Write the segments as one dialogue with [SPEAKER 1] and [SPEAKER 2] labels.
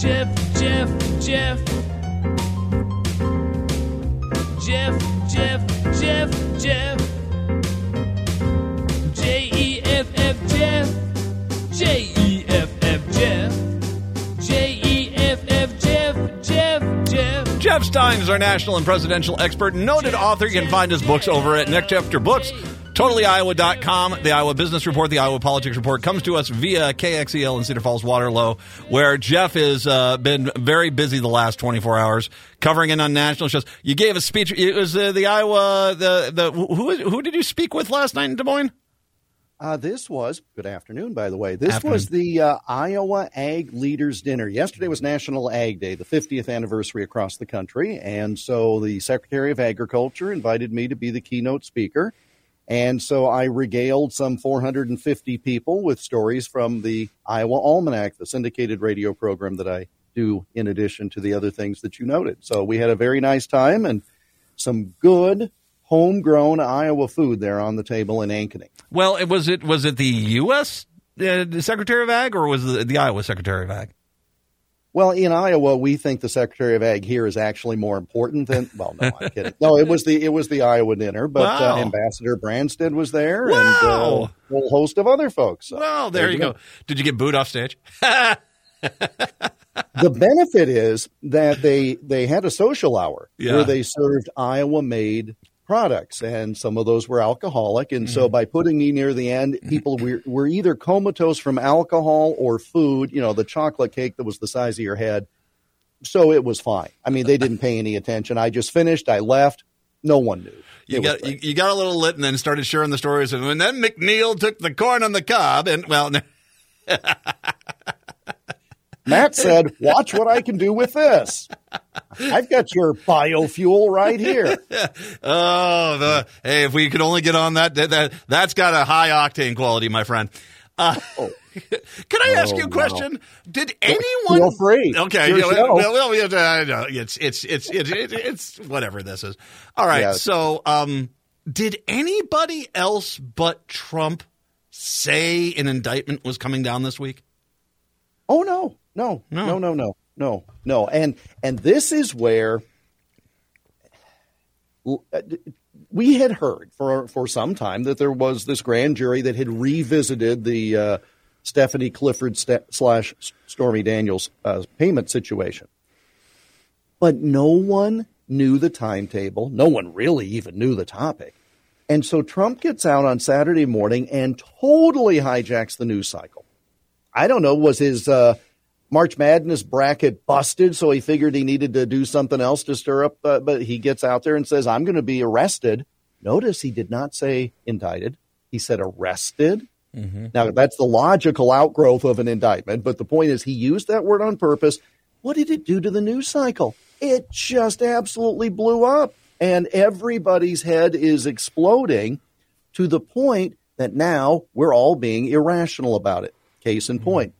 [SPEAKER 1] Jeff, Jeff, Jeff. Jeff, Jeff, Jeff, Jeff. J E F F Jeff. J E F F Jeff. J E F F Jeff, Jeff, Jeff.
[SPEAKER 2] Jeff Stein is our national and presidential expert, noted author. You can find his books over at Next Chapter Books. TotallyIowa.com. The Iowa Business Report, the Iowa Politics Report comes to us via KXEL in Cedar Falls, Waterloo, where Jeff has uh, been very busy the last 24 hours covering in on national shows. You gave a speech. It was uh, the Iowa, the, the, who, who did you speak with last night in Des Moines?
[SPEAKER 3] Uh, this was good afternoon, by the way. This
[SPEAKER 2] Afternoon.
[SPEAKER 3] was the uh, Iowa Ag Leaders Dinner. Yesterday was National Ag Day, the 50th anniversary across the country, and so the Secretary of Agriculture invited me to be the keynote speaker. And so I regaled some 450 people with stories from the Iowa Almanac, the syndicated radio program that I do in addition to the other things that you noted. So we had a very nice time and some good homegrown Iowa food there on the table in Ankeny.
[SPEAKER 2] Well, it was it was it the U.S. Uh, Secretary of Ag or was it the Iowa Secretary of Ag?
[SPEAKER 3] Well, in Iowa, we think the Secretary of Ag here is actually more important than. Well, no, I'm kidding. No, it was the it was the Iowa dinner, but
[SPEAKER 2] Wow.
[SPEAKER 3] uh, Ambassador Branstad was there, and uh, a whole host of other folks. So
[SPEAKER 2] Well, there, you go. Did you get booed off stage?
[SPEAKER 3] The benefit is that they they had a social hour
[SPEAKER 2] Yeah.
[SPEAKER 3] where they served Iowa made products, and some of those were alcoholic. And
[SPEAKER 2] Mm-hmm.
[SPEAKER 3] so, by putting me near the end, people were, were either comatose from alcohol or food. You know, the chocolate cake that was the size of your head. So it was fine. I mean, they didn't pay any attention. I just finished. I left. No one knew.
[SPEAKER 2] You
[SPEAKER 3] It
[SPEAKER 2] got you, you got a little lit and then started sharing the stories. And, and then McNeil took the corn on the cob. And well,
[SPEAKER 3] Matt said, "Watch what I can do with this. I've got your biofuel right here."
[SPEAKER 2] oh, the hey, if we could only get on that, that, that that's got a high octane quality, my friend. Uh, can I ask
[SPEAKER 3] Oh,
[SPEAKER 2] you a
[SPEAKER 3] wow.
[SPEAKER 2] question? Did anyone
[SPEAKER 3] Feel free.
[SPEAKER 2] Okay, yeah, well,
[SPEAKER 3] show.
[SPEAKER 2] well, I know. it's it's it's it's it's, it's whatever this is. All right, so um, did anybody else but Trump say an indictment was coming down this week?
[SPEAKER 3] Oh no, no,
[SPEAKER 2] No.
[SPEAKER 3] no, no, no, no, no. And and this is where we had heard for for some time that there was this grand jury that had revisited the uh, Stephanie Clifford st- slash Stormy Daniels uh, payment situation, but no one knew the timetable. No one really even knew the topic. And so Trump gets out on Saturday morning and totally hijacks the news cycle. I don't know, was his uh, March Madness bracket busted, so he figured he needed to do something else to stir up. Uh, but he gets out there and says, "I'm going to be arrested." Notice he did not say indicted; he said arrested. Now that's the logical outgrowth of an indictment, but the point is he used that word on purpose. What did it do to the news cycle? It just absolutely blew up, and everybody's head is exploding to the point that now we're all being irrational about it. Case in point,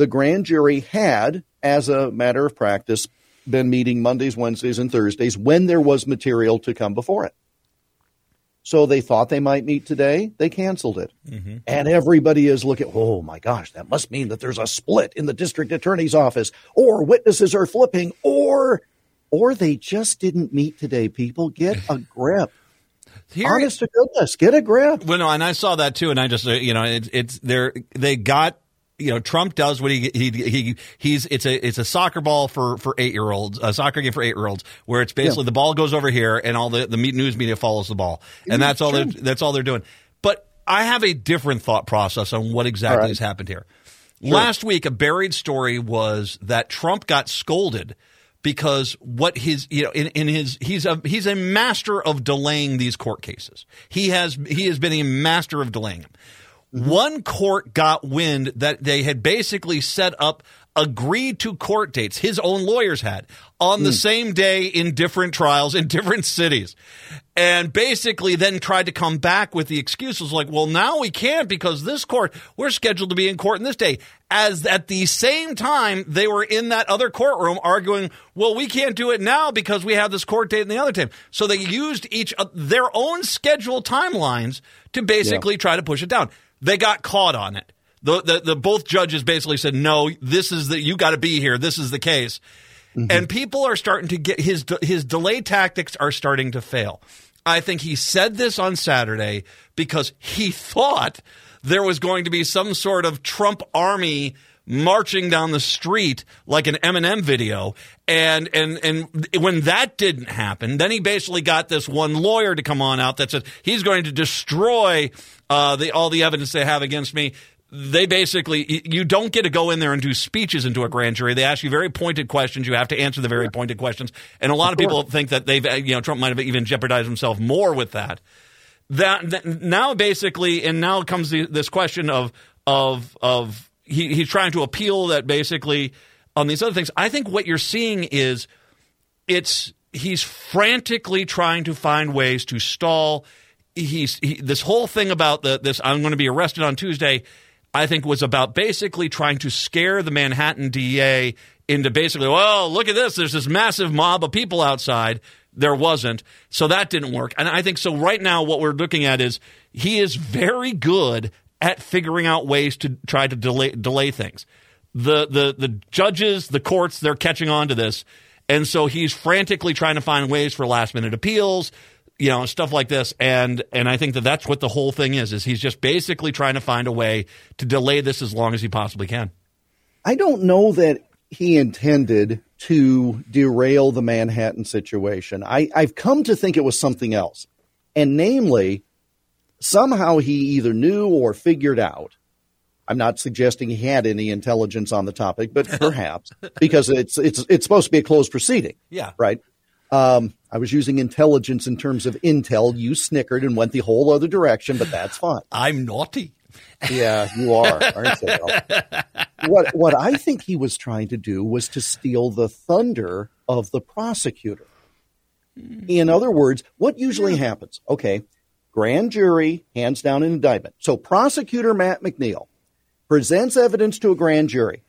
[SPEAKER 3] the grand jury had, as a matter of practice, been meeting Mondays, Wednesdays, and Thursdays when there was material to come before it. So they thought they might meet today. They canceled it. And everybody is looking, oh my gosh, that must mean that there's a split in the district attorney's office, or witnesses are flipping, or or they just didn't meet today. People get a grip.
[SPEAKER 2] Here-
[SPEAKER 3] Honest to goodness, get a grip.
[SPEAKER 2] Well, no, and I saw that too, and I just uh, you know it's it's they're they got you know Trump does what he he he he's it's a it's a soccer ball for for eight year olds a soccer game for eight year olds where it's basically the ball goes over here and all the the news media follows the ball and that's all they're, that's all they're doing. But I have a different thought process on what exactly
[SPEAKER 3] right.
[SPEAKER 2] has happened here. Last week, a buried story was that Trump got scolded because what his you know in, in his he's a he's a master of delaying these court cases. He has he has been a master of delaying them. Mm-hmm. One court got wind that they had basically set up agreed to court dates. His own lawyers had on the hmm. same day in different trials in different cities. And basically then tried to come back with the excuses like well now we can't because this court we're scheduled to be in court in this day. As at the same time they were in that other courtroom arguing well we can't do it now because we have this court date in the other time. So they used each of their own schedule timelines to basically try to push it down they got caught on it The, the, the both judges basically said, no, this is the, you got to be here. This is the case. Mm-hmm. And people are starting to get his, his delay tactics are starting to fail. I think he said this on Saturday because he thought there was going to be some sort of Trump army marching down the street like an Eminem video. And and and when that didn't happen, then he basically got this one lawyer to come on out that said he's going to destroy uh, the all the evidence they have against me. They basically you don't get to go in there and do speeches into a grand jury. They ask you very pointed questions. You have to answer the very pointed questions. And a lot of, people think that they've you know Trump might have even jeopardized himself more with that that, that now basically, and now comes the, this question of of of he, he's trying to appeal that basically on these other things. I think what you're seeing is it's he's frantically trying to find ways to stall. He's he, this whole thing about the this I'm going to be arrested on Tuesday. I think was about basically trying to scare the Manhattan DA into basically, well, look at this. There's this massive mob of people outside there wasn't. So that didn't work. And I think so right now what we're looking at is he is very good at figuring out ways to try to delay delay things. The the the judges, the courts, they're catching on to this. And so he's frantically trying to find ways for last minute appeals, you know, stuff like this. And and I think that that's what the whole thing is is he's just basically trying to find a way to delay this as long as he possibly can.
[SPEAKER 3] I don't know that he intended to derail the Manhattan situation. I, I've come to think it was something else. And namely, somehow he either knew or figured out. I'm not suggesting he had any intelligence on the topic, but perhaps because it's it's it's supposed to be a closed proceeding.
[SPEAKER 2] Yeah.
[SPEAKER 3] Right. Um, I was using intelligence in terms of intel. You snickered and went the whole other direction, but that's fine.
[SPEAKER 2] I'm naughty.
[SPEAKER 3] Yeah, you are, aren't you? what what I think he was trying to do was to steal the thunder of the prosecutor. In other words, what usually happens? Okay, grand jury hands down an indictment. So prosecutor Matt McNeil presents evidence to a grand jury.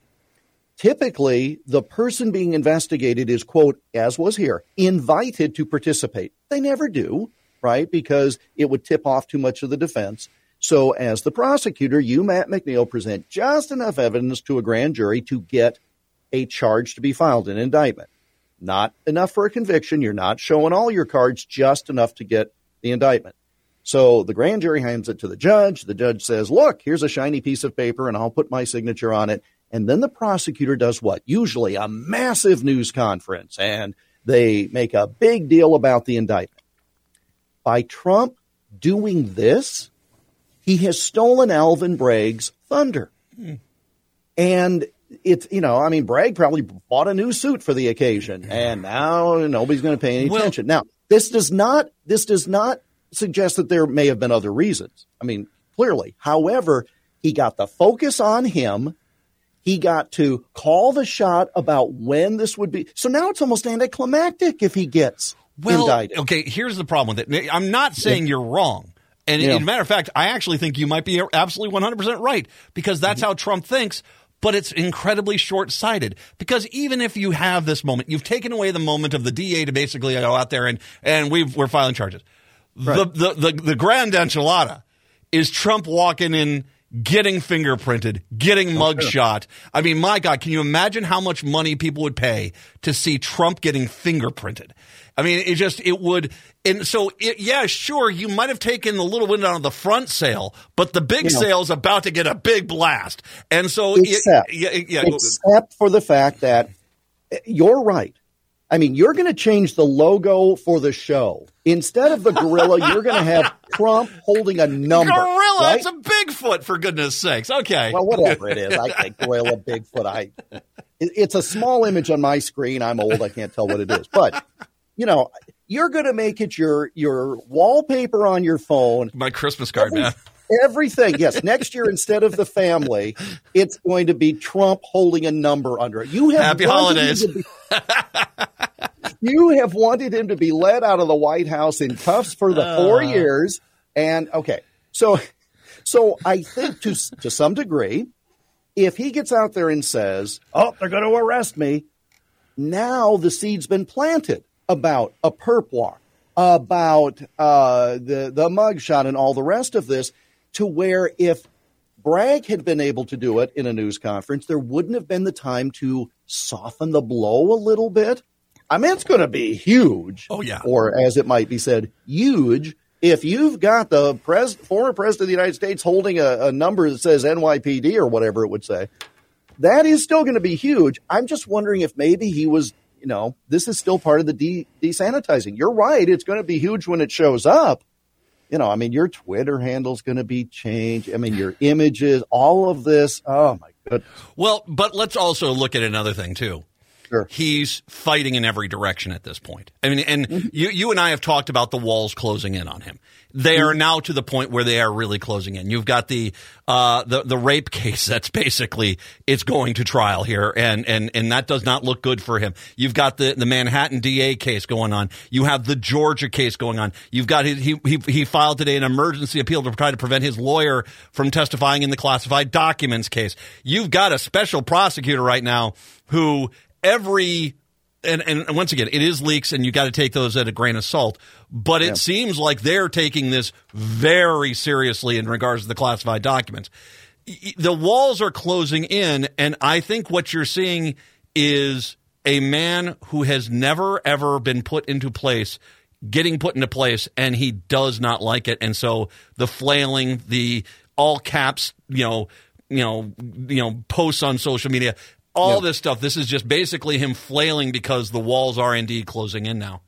[SPEAKER 3] Typically, the person being investigated is quote as was here, invited to participate. They never do, right? Because it would tip off too much of the defense. So, as the prosecutor, you, Matt McNeil, present just enough evidence to a grand jury to get a charge to be filed, an indictment. Not enough for a conviction. You're not showing all your cards, just enough to get the indictment. So the grand jury hands it to the judge. The judge says, Look, here's a shiny piece of paper, and I'll put my signature on it. And then the prosecutor does what? Usually a massive news conference, and they make a big deal about the indictment. By Trump doing this, he has stolen Alvin Bragg's thunder. And it's, you know, I mean, Bragg probably bought a new suit for the occasion, and now nobody's going to pay any
[SPEAKER 2] Well-
[SPEAKER 3] attention. Now, this does not, this does not suggest that there may have been other reasons. I mean, clearly. However, he got the focus on him. He got to call the shot about when this would be. So now it's almost anticlimactic if he gets
[SPEAKER 2] Well,
[SPEAKER 3] indicted.
[SPEAKER 2] okay, here's the problem with it. I'm not saying you're wrong. And
[SPEAKER 3] Yeah.
[SPEAKER 2] as a matter of fact, I actually think you might be absolutely 100% right because
[SPEAKER 3] Mm-hmm.
[SPEAKER 2] that's how Trump thinks. But it's incredibly short sighted because even if you have this moment, you've taken away the moment of the DA to basically go out there and, and we've, we're filing charges. The, the, the, the grand enchilada is Trump walking in, getting fingerprinted, getting mugshot. I mean, my God, can you imagine how much money people would pay to see Trump getting fingerprinted? I mean, it just, it would, and so, it, yeah, sure, you might have taken the little window out of the front sail, but the big
[SPEAKER 3] You know.
[SPEAKER 2] sail's about to get a big blast. And so, it-
[SPEAKER 3] Except,
[SPEAKER 2] yeah, yeah,
[SPEAKER 3] except for the fact that eh, you're right. I mean, you're going to change the logo for the show. Instead of the gorilla, you're going to have Trump holding a number.
[SPEAKER 2] gorilla,
[SPEAKER 3] right?
[SPEAKER 2] it's a Bigfoot, for goodness sakes. Okay.
[SPEAKER 3] well, whatever it is, I think gorilla, Bigfoot. I, it's a small image on my screen. I'm old. I can't tell what it is, but you know, you're going to make it your your wallpaper on your phone.
[SPEAKER 2] My Christmas card, man.
[SPEAKER 3] Everything, yes. Next year, instead of the family, it's going to be Trump holding a number under it. You have
[SPEAKER 2] Happy holidays.
[SPEAKER 3] be- you have wanted him to be let out of the White House in cuffs for the
[SPEAKER 2] Uh.
[SPEAKER 3] four years, and okay, so so I think to to some degree, if he gets out there and says, "Oh, they're going to arrest me," now the seed's been planted about a perp walk, about uh, the the mugshot, and all the rest of this, to where if Bragg had been able to do it in a news conference, there wouldn't have been the time to soften the blow a little bit. I mean, it's going to be huge.
[SPEAKER 2] Oh, yeah.
[SPEAKER 3] Or as it might be said, huge. If you've got the pres- former president of the United States holding a, a number that says NYPD or whatever it would say, that is still going to be huge. I'm just wondering if maybe he was, you know, this is still part of the de- desanitizing. You're right. It's going to be huge when it shows up. You know, I mean, your Twitter handle's going to be changed. I mean, your images, all of this. Oh my goodness.
[SPEAKER 2] Well, but let's also look at another thing too.
[SPEAKER 3] Sure.
[SPEAKER 2] He's fighting in every direction at this point. I mean, and
[SPEAKER 3] Mm-hmm.
[SPEAKER 2] you, you and I have talked about the walls closing in on him. They
[SPEAKER 3] Mm-hmm.
[SPEAKER 2] are now to the point where they are really closing in. You've got the uh, the the rape case that's basically it's going to trial here, and and and that does not look good for him. You've got the the Manhattan DA case going on. You have the Georgia case going on. You've got his, he he he filed today an emergency appeal to try to prevent his lawyer from testifying in the classified documents case. You've got a special prosecutor right now who every and, and once again, it is leaks, and you got to take those at a grain of salt. But it seems like they're taking this very seriously in regards to the classified documents. The walls are closing in, and I think what you're seeing is a man who has never ever been put into place getting put into place, and he does not like it. And so the flailing, the all caps, you know, you know, you know, posts on social media all
[SPEAKER 3] Yep.
[SPEAKER 2] this stuff. This is just basically him flailing because the walls are indeed closing in now.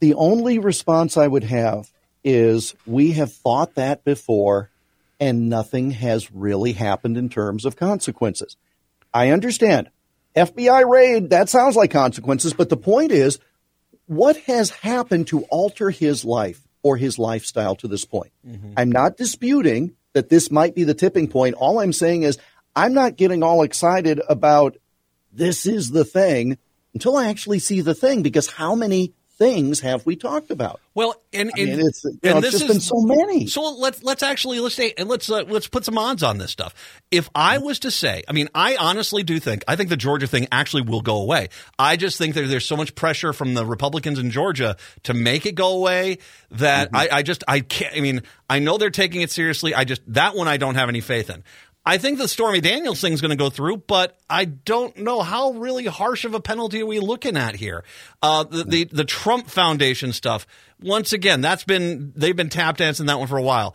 [SPEAKER 3] The only response I would have is we have thought that before and nothing has really happened in terms of consequences. I understand. FBI raid, that sounds like consequences, but the point is what has happened to alter his life or his lifestyle to this point? Mm-hmm. I'm not disputing that this might be the tipping point. All I'm saying is I'm not getting all excited about this is the thing until I actually see the thing because how many things have we talked about?
[SPEAKER 2] Well, and,
[SPEAKER 3] I mean, it's, you know,
[SPEAKER 2] and
[SPEAKER 3] it's
[SPEAKER 2] this
[SPEAKER 3] just been so many.
[SPEAKER 2] So let's let's actually let's say and let's uh, let's put some odds on this stuff. If I was to say, I mean, I honestly do think I think the Georgia thing actually will go away. I just think that there's so much pressure from the Republicans in Georgia to make it go away that
[SPEAKER 3] Mm-hmm.
[SPEAKER 2] I, I just I can't. I mean, I know they're taking it seriously. I just that one I don't have any faith in. I think the Stormy Daniels thing is going to go through, but I don't know how really harsh of a penalty are we looking at here. Uh, the, the the Trump Foundation stuff. Once again, that's been they've been tap dancing that one for a while.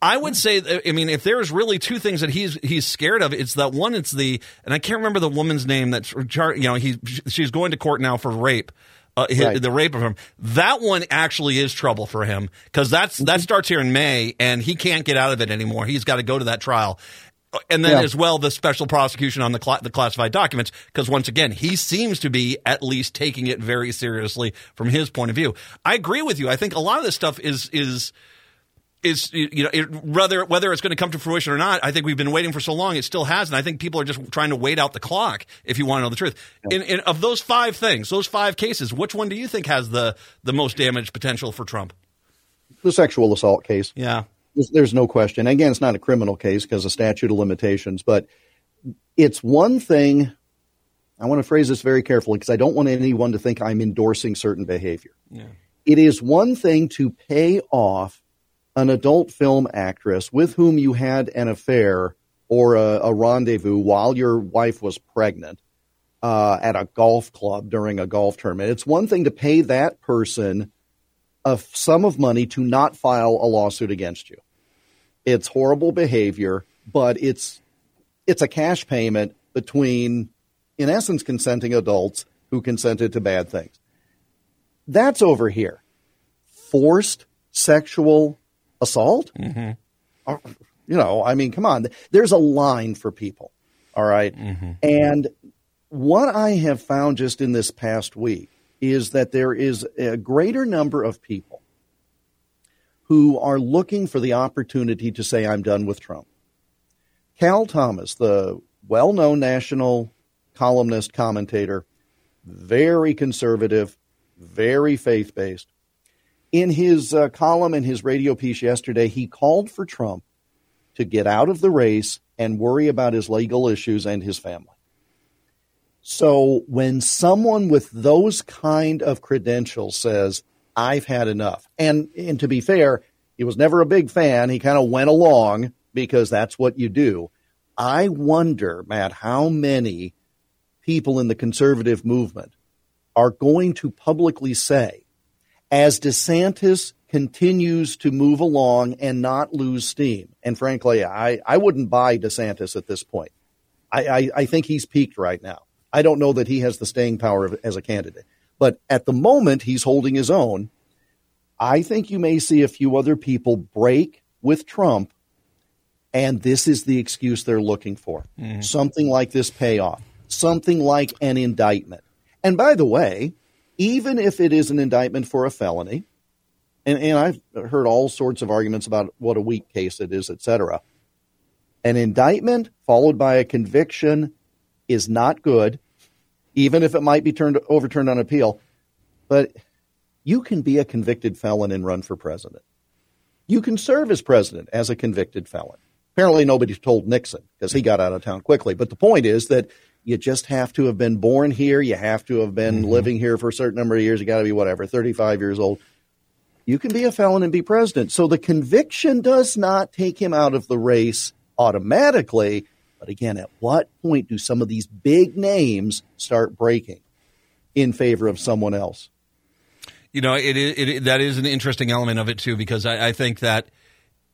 [SPEAKER 2] I would say, I mean, if there's really two things that he's he's scared of, it's that one. It's the and I can't remember the woman's name. That's you know he she's going to court now for rape. Uh, his-
[SPEAKER 3] Right.
[SPEAKER 2] the rape of him. That one actually is trouble for him because that's that starts here in May, and he can't get out of it anymore. He's got to go to that trial, and then
[SPEAKER 3] Yeah.
[SPEAKER 2] as well the special prosecution on the cla the classified documents because once again he seems to be at least taking it very seriously from his point of view. I agree with you. I think a lot of this stuff is is is you know it, whether whether it's going to come to fruition or not. I think we've been waiting for so long; it still hasn't. I think people are just trying to wait out the clock. If you want to know the truth, in, in, of those five things, those five cases, which one do you think has the the most damage potential for Trump?
[SPEAKER 3] The sexual assault case.
[SPEAKER 2] Yeah,
[SPEAKER 3] There's, there's no question. Again, it's not a criminal case because of statute of limitations, but it's one thing. I want to phrase this very carefully because I don't want anyone to think I'm endorsing certain behavior. It is one thing to pay off an adult film actress with whom you had an affair or a, a rendezvous while your wife was pregnant uh, at a golf club during a golf tournament. It's one thing to pay that person a sum of money to not file a lawsuit against you. It's horrible behavior, but it's it's a cash payment between, in essence, consenting adults who consented to bad things. That's over here. Forced sexual assault? Mm-hmm. You know, I mean, come on. There's a line for people. All right? And what I have found just in this past week is that there is a greater number of people who are looking for the opportunity to say, I'm done with Trump. Cal Thomas, the well known national columnist, commentator, very conservative, very faith based. In his uh, column in his radio piece yesterday, he called for Trump to get out of the race and worry about his legal issues and his family. So when someone with those kind of credentials says, I've had enough, and, and to be fair, he was never a big fan. He kind of went along because that's what you do. I wonder, Matt, how many people in the conservative movement are going to publicly say, as DeSantis continues to move along and not lose steam, and frankly, I, I wouldn't buy DeSantis at this point. I, I, I think he's peaked right now. I don't know that he has the staying power of, as a candidate, but at the moment, he's holding his own. I think you may see a few other people break with Trump, and this is the excuse they're looking for. Mm-hmm. Something like this payoff, something like an indictment. And by the way, even if it is an indictment for a felony, and, and I've heard all sorts of arguments about what a weak case it is, et cetera. An indictment followed by a conviction is not good, even if it might be turned overturned on appeal. But you can be a convicted felon and run for president. You can serve as president as a convicted felon. Apparently, nobody told Nixon because he got out of town quickly. But the point is that you just have to have been born here. You have to have been mm-hmm. living here for a certain number of years. You got to be whatever, 35 years old. You can be a felon and be president. So the conviction does not take him out of the race automatically. But again, at what point do some of these big names start breaking in favor of someone else?
[SPEAKER 2] You know, it, it, it that is an interesting element of it too, because I, I think that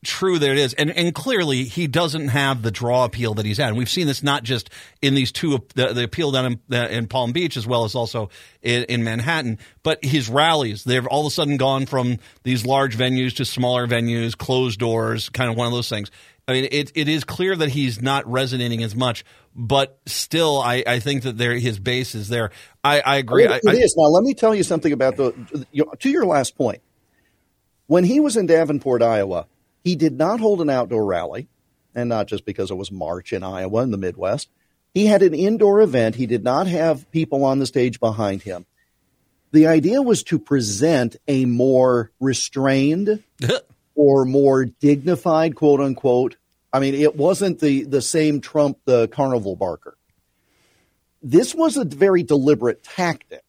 [SPEAKER 2] true there it is and and clearly he doesn't have the draw appeal that he's had and we've seen this not just in these two the, the appeal down in, uh, in, Palm Beach as well as also in, in, Manhattan but his rallies they've all of a sudden gone from these large venues to smaller venues closed doors kind of one of those things I mean, it, it is clear that he's not resonating as much, but still, I, I think that there his base is there. I, I agree.
[SPEAKER 3] It, it is. Now, let me tell you something about the to your last point. When he was in Davenport, Iowa, he did not hold an outdoor rally, and not just because it was March in Iowa in the Midwest. He had an indoor event. He did not have people on the stage behind him. The idea was to present a more restrained or more dignified, quote unquote. I mean, it wasn't the, the same Trump, the carnival barker. This was a very deliberate tactic.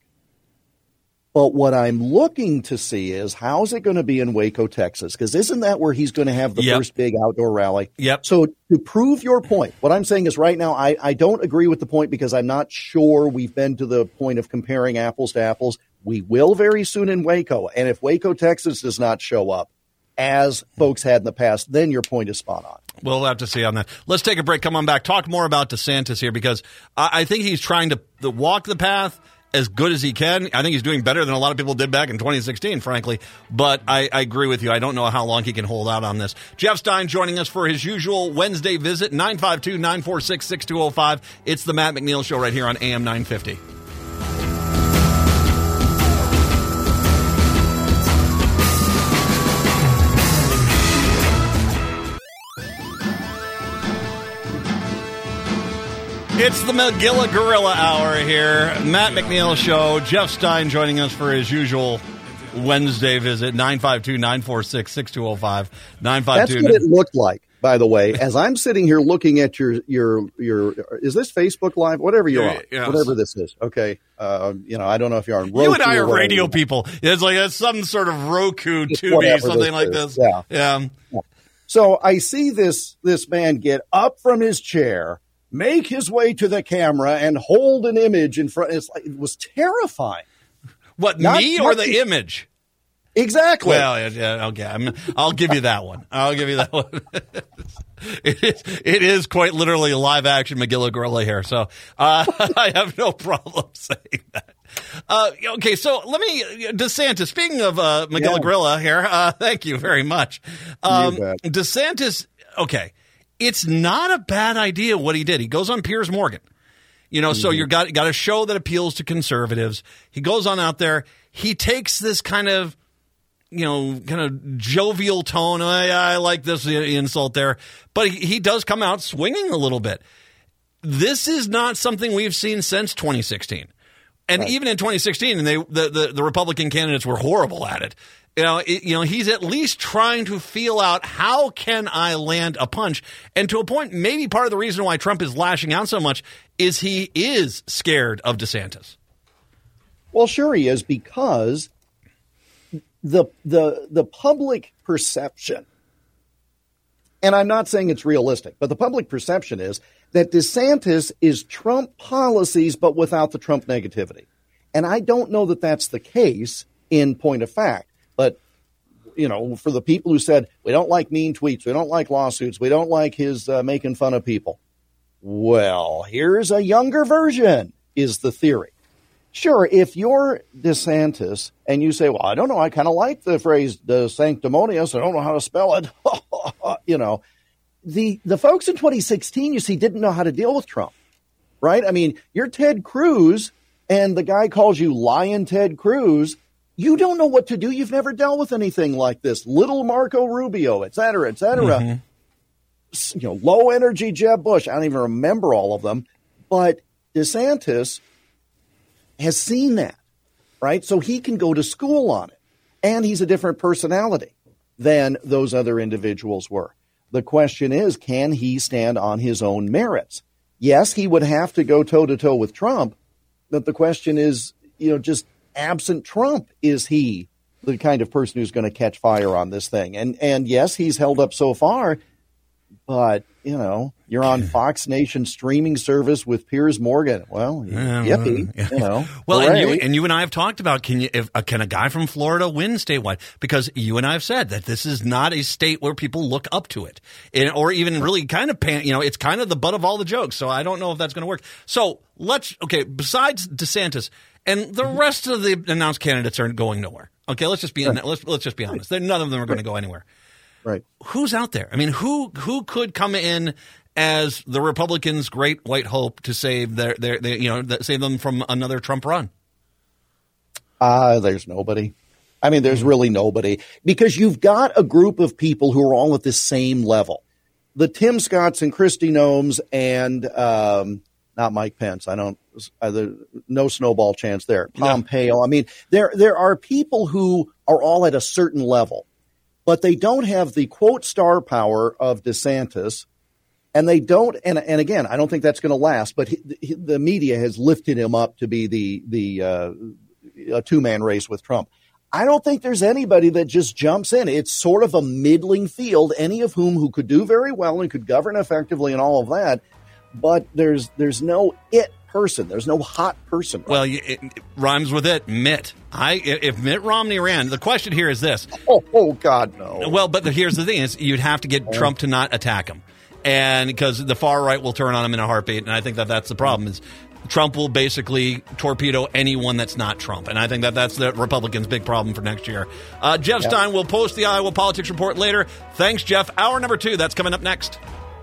[SPEAKER 3] But what I'm looking to see is how's it going to be in Waco, Texas? Because isn't that where he's going to have the yep. first big outdoor rally?
[SPEAKER 2] Yep.
[SPEAKER 3] So to prove your point, what I'm saying is right now, I, I don't agree with the point because I'm not sure we've been to the point of comparing apples to apples. We will very soon in Waco. And if Waco, Texas does not show up, as folks had in the past, then your point is spot on.
[SPEAKER 2] We'll have to see on that. Let's take a break. Come on back. Talk more about DeSantis here because I, think he's trying to walk the path as good as he can. I think he's doing better than a lot of people did back in 2016, frankly. But I, I, agree with you. I don't know how long he can hold out on this. Jeff Stein joining us for his usual Wednesday visit, 952 946 6205. It's the Matt McNeil Show right here on AM 950. It's the Magilla Gorilla Hour here. Matt McNeil Show. Jeff Stein joining us for his usual Wednesday visit. 952 946 6205. 952.
[SPEAKER 3] That's what it looked like, by the way. As I'm sitting here looking at your, your, your, is this Facebook Live? Whatever you're on. Yes. Whatever this is. Okay. Uh, you know, I don't know if you're on Roku.
[SPEAKER 2] You and I are radio people. It's like it's some sort of Roku, Tubi, something like this.
[SPEAKER 3] Yeah. yeah. Yeah. So I see this, this man get up from his chair make his way to the camera and hold an image in front. It's like, it was terrifying.
[SPEAKER 2] What not, me or the image?
[SPEAKER 3] Exactly.
[SPEAKER 2] Well, yeah, okay. i will give you that one. I'll give you that one. it, is, it is quite literally live action Magilla Gorilla here, so uh, I have no problem saying that. Uh, okay, so let me DeSantis. Speaking of uh, Magilla yeah. Gorilla here, uh, thank you very much. Um, DeSantis. Okay, it's not a bad idea what he did. He goes on Piers Morgan. You know, mm-hmm. so you got got a show that appeals to conservatives. He goes on out there. He takes this kind of you know, kind of jovial tone. I, I like this insult there, but he, he, does come out swinging a little bit. This is not something we've seen since 2016. And right. even in 2016, they, the, the, the Republican candidates were horrible at it you know, it, you know, he's at least trying to feel out how can I land a punch, and to a point, maybe part of the reason why Trump is lashing out so much is he is scared of DeSantis.
[SPEAKER 3] Well, sure he is because the the the public perception And I'm not saying it's realistic, but the public perception is that DeSantis is Trump policies, but without the Trump negativity. And I don't know that that's the case in point of fact. But, you know, for the people who said, we don't like mean tweets, we don't like lawsuits, we don't like his uh, making fun of people. Well, here's a younger version, is the theory. Sure, if you're DeSantis and you say, well, I don't know, I kind of like the phrase DeSanctimonious, I don't know how to spell it, you know, the, the folks in 2016, you see, didn't know how to deal with Trump, right? I mean, you're Ted Cruz and the guy calls you Lyin' Ted Cruz. You don't know what to do. You've never dealt with anything like this. Little Marco Rubio, et cetera, et cetera. Mm-hmm. You know, low energy Jeb Bush. I don't even remember all of them. But DeSantis has seen that, right? So he can go to school on it. And he's a different personality than those other individuals were. The question is, can he stand on his own merits? Yes, he would have to go toe to toe with Trump, but the question is, you know, just absent Trump, is he the kind of person who's going to catch fire on this thing? And and yes, he's held up so far, but you know, you're on Fox Nation streaming service with Piers Morgan. Well, yippee, you know.
[SPEAKER 2] well, and you, and you and I have talked about can you if, uh, can a guy from Florida win statewide? Because you and I have said that this is not a state where people look up to it, and, or even really kind of pan, you know, it's kind of the butt of all the jokes. So I don't know if that's going to work. So let's okay. Besides DeSantis and the rest of the announced candidates aren't going nowhere. Okay, let's just be let's let's just be honest. None of them are going to go anywhere.
[SPEAKER 3] Right.
[SPEAKER 2] Who's out there? I mean, who who could come in as the Republicans' great white hope to save their their, their you know save them from another Trump run?
[SPEAKER 3] Uh, there's nobody. I mean, there's really nobody because you've got a group of people who are all at the same level. The Tim Scotts and Kristi Noems and um, not Mike Pence. I don't. Uh, no snowball chance there. Pompeo. No. I mean, there there are people who are all at a certain level but they don't have the quote star power of DeSantis. And they don't, and, and again, I don't think that's going to last. But he, he, the media has lifted him up to be the the uh, two man race with Trump. I don't think there's anybody that just jumps in. It's sort of a middling field, any of whom who could do very well and could govern effectively and all of that. But there's there's no it person. There's no hot person.
[SPEAKER 2] Right? Well, it, it, rhymes with it. Mitt. I if Mitt Romney ran, the question here is this.
[SPEAKER 3] Oh, oh God, no.
[SPEAKER 2] Well, but the, here's the thing: is you'd have to get oh. Trump to not attack him, and because the far right will turn on him in a heartbeat, and I think that that's the problem. Is Trump will basically torpedo anyone that's not Trump. And I think that that's the Republicans' big problem for next year. Uh, Jeff yep. Stein will post the Iowa Politics Report later. Thanks, Jeff. Hour number two, that's coming up next.